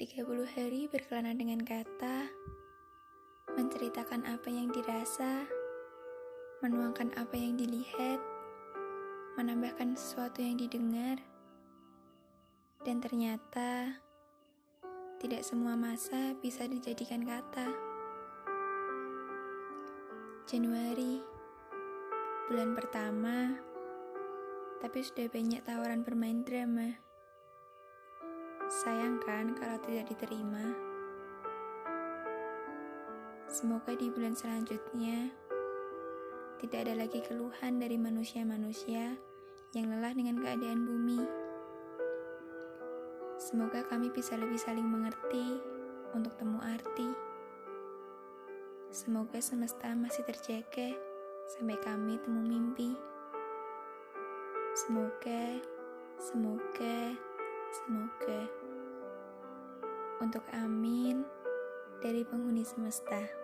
30 hari berkelana dengan kata, menceritakan apa yang dirasa, menuangkan apa yang dilihat, menambahkan sesuatu yang didengar, dan ternyata tidak semua masa bisa dijadikan kata. Januari, bulan pertama, tapi sudah banyak tawaran bermain drama. Sayang kan kalau tidak diterima. Semoga di bulan selanjutnya tidak ada lagi keluhan dari manusia-manusia yang lelah dengan keadaan bumi. Semoga kami bisa lebih saling mengerti untuk temu arti. Semoga semesta masih terjaga sampai kami temu mimpi. Semoga, semoga, semoga. Untuk amin dari penghuni semesta.